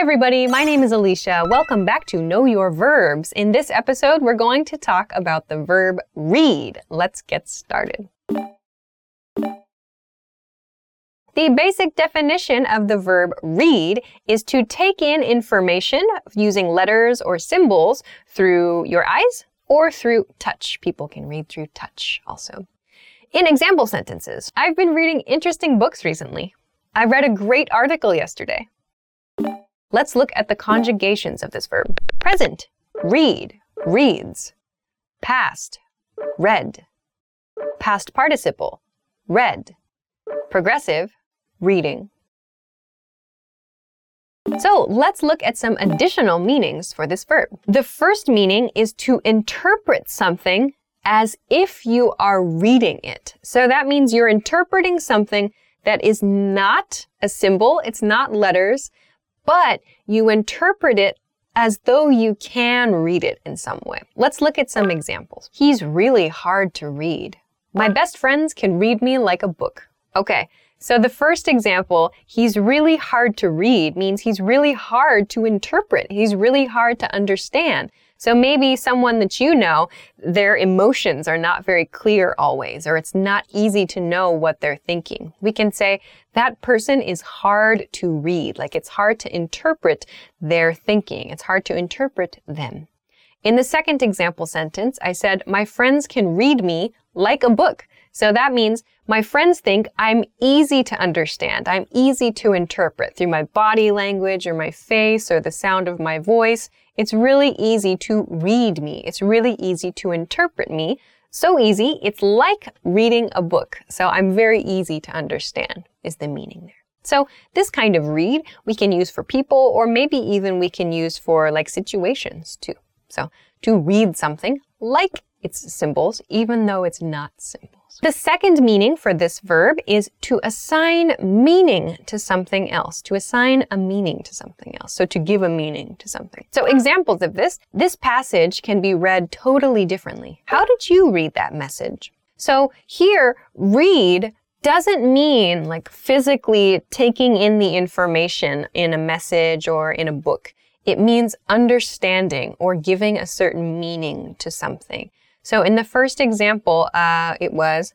everybody, my name is Alicia. Welcome back to Know Your Verbs. In this episode, we're going to talk about the verb read. Let's get started. The basic definition of the verb read is to take in information using letters or symbols through your eyes or through touch. People can read through touch also. In example sentences, I've been reading interesting books recently. I read a great article yesterday. Let's look at the conjugations of this verb. Present, read, reads. Past, read. Past participle, read. Progressive, reading. So let's look at some additional meanings for this verb. The first meaning is to interpret something as if you are reading it. So that means you're interpreting something that is not a symbol, it's not letters, but you interpret it as though you can read it in some way. Let's look at some examples. He's really hard to read. My best friends can read me like a book. Okay, so the first example, he's really hard to read means he's really hard to interpret. He's really hard to understand. So maybe someone that you know, their emotions are not very clear always, or it's not easy to know what they're thinking. We can say that person is hard to read, like it's hard to interpret their thinking. It's hard to interpret them. In the second example sentence, I said, my friends can read me like a book. So that means my friends think I'm easy to understand. I'm easy to interpret through my body language or my face or the sound of my voice. It's really easy to read me. It's really easy to interpret me. So easy, it's like reading a book. So I'm very easy to understand is the meaning there. So this kind of read we can use for people or maybe even we can use for like situations too. So to read something like its symbols, even though it's not symbols. The second meaning for this verb is to assign meaning to something else, to assign a meaning to something else. So to give a meaning to something. So examples of this, this passage can be read totally differently. How did you read that message? So here, read doesn't mean like physically taking in the information in a message or in a book. It means understanding or giving a certain meaning to something. So in the first example, uh, it was,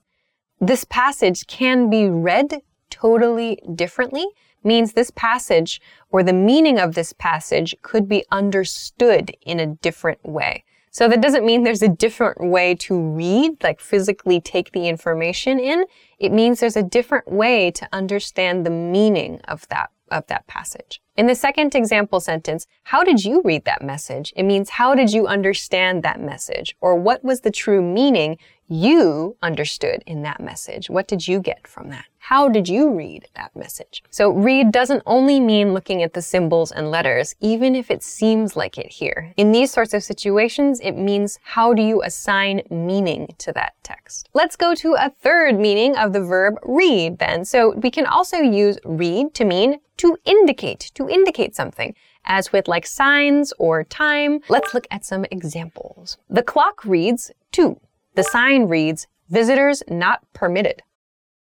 this passage can be read totally differently, means this passage or the meaning of this passage could be understood in a different way. So that doesn't mean there's a different way to read, like physically take the information in. It means there's a different way to understand the meaning of that of that passage. In the second example sentence, how did you read that message? It means how did you understand that message? Or what was the true meaning you understood in that message? What did you get from that? How did you read that message? So read doesn't only mean looking at the symbols and letters, even if it seems like it here. In these sorts of situations, it means how do you assign meaning to that text? Let's go to a third meaning of the verb read then. So we can also use read to mean to indicate, to indicate something as with like signs or time. Let's look at some examples. The clock reads two. The sign reads visitors not permitted.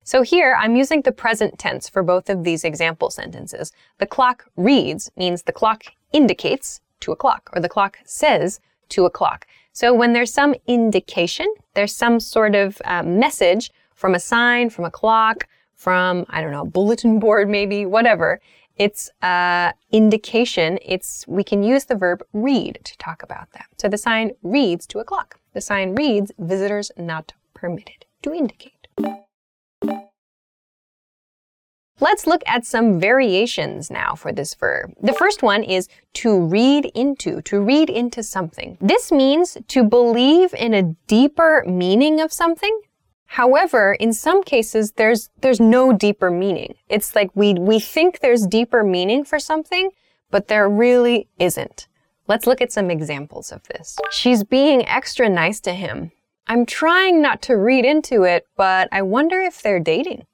So here I'm using the present tense for both of these example sentences. The clock reads means the clock indicates two o'clock or the clock says two o'clock. So when there's some indication, there's some sort of uh, message from a sign, from a clock, from, I don't know, bulletin board maybe, whatever. It's uh, indication. It's we can use the verb read to talk about that. So the sign reads two o'clock. The sign reads visitors not permitted to indicate. Let's look at some variations now for this verb. The first one is to read into, to read into something. This means to believe in a deeper meaning of something. However, in some cases, there's, there's no deeper meaning. It's like we, we think there's deeper meaning for something, but there really isn't. Let's look at some examples of this. She's being extra nice to him. I'm trying not to read into it, but I wonder if they're dating.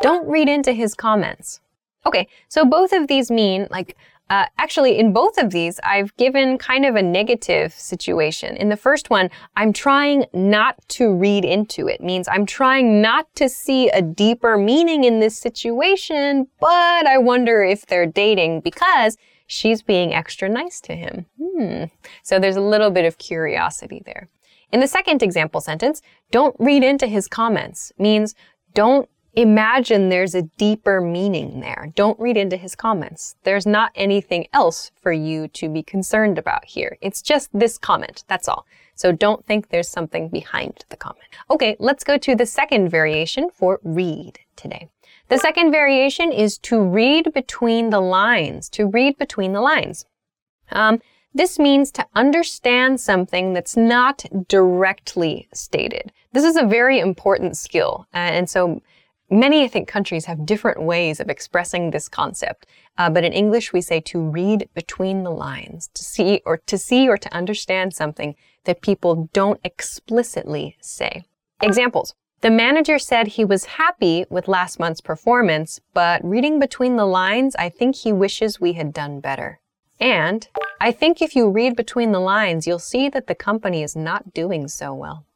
Don't read into his comments. Okay, so both of these mean like Uh, actually, in both of these, I've given kind of a negative situation. In the first one, I'm trying not to read into it, means I'm trying not to see a deeper meaning in this situation, but I wonder if they're dating because she's being extra nice to him. Hmm. So there's a little bit of curiosity there. In the second example sentence, don't read into his comments means don't imagine there's a deeper meaning there. Don't read into his comments. There's not anything else for you to be concerned about here. It's just this comment. That's all. So don't think there's something behind the comment. Okay, let's go to the second variation for read today. The second variation is to read between the lines, to read between the lines. Um, this means to understand something that's not directly stated. This is a very important skill. Uh, and so Many, I think, countries have different ways of expressing this concept. Uh, but in English, we say to read between the lines, to see or to see or to understand something that people don't explicitly say. Examples. The manager said he was happy with last month's performance, but reading between the lines, I think he wishes we had done better. And I think if you read between the lines, you'll see that the company is not doing so well.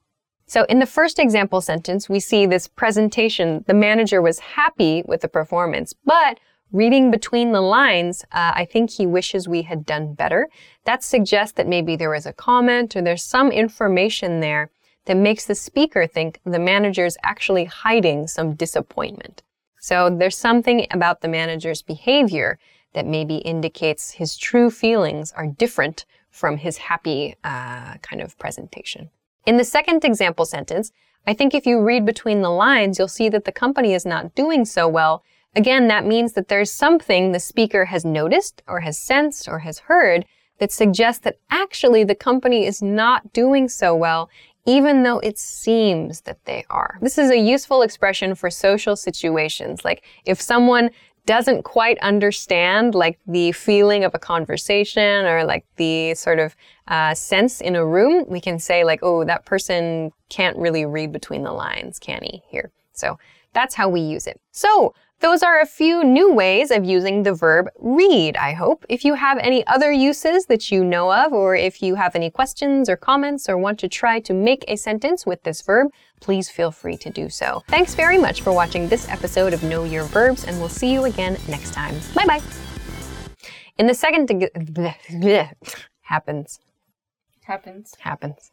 So in the first example sentence, we see this presentation. The manager was happy with the performance, but reading between the lines, uh, I think he wishes we had done better. That suggests that maybe there was a comment or there's some information there that makes the speaker think the manager is actually hiding some disappointment. So there's something about the manager's behavior that maybe indicates his true feelings are different from his happy uh, kind of presentation. In the second example sentence, I think if you read between the lines, you'll see that the company is not doing so well. Again, that means that there's something the speaker has noticed or has sensed or has heard that suggests that actually the company is not doing so well, even though it seems that they are. This is a useful expression for social situations. Like if someone doesn't quite understand like the feeling of a conversation or like the sort of uh, sense in a room, we can say like, oh, that person can't really read between the lines, can he? Here. So that's how we use it. So those are a few new ways of using the verb read, I hope. If you have any other uses that you know of, or if you have any questions or comments or want to try to make a sentence with this verb, please feel free to do so. Thanks very much for watching this episode of Know Your Verbs, and we'll see you again next time. Bye bye. In the second, happens. Happens. Happens.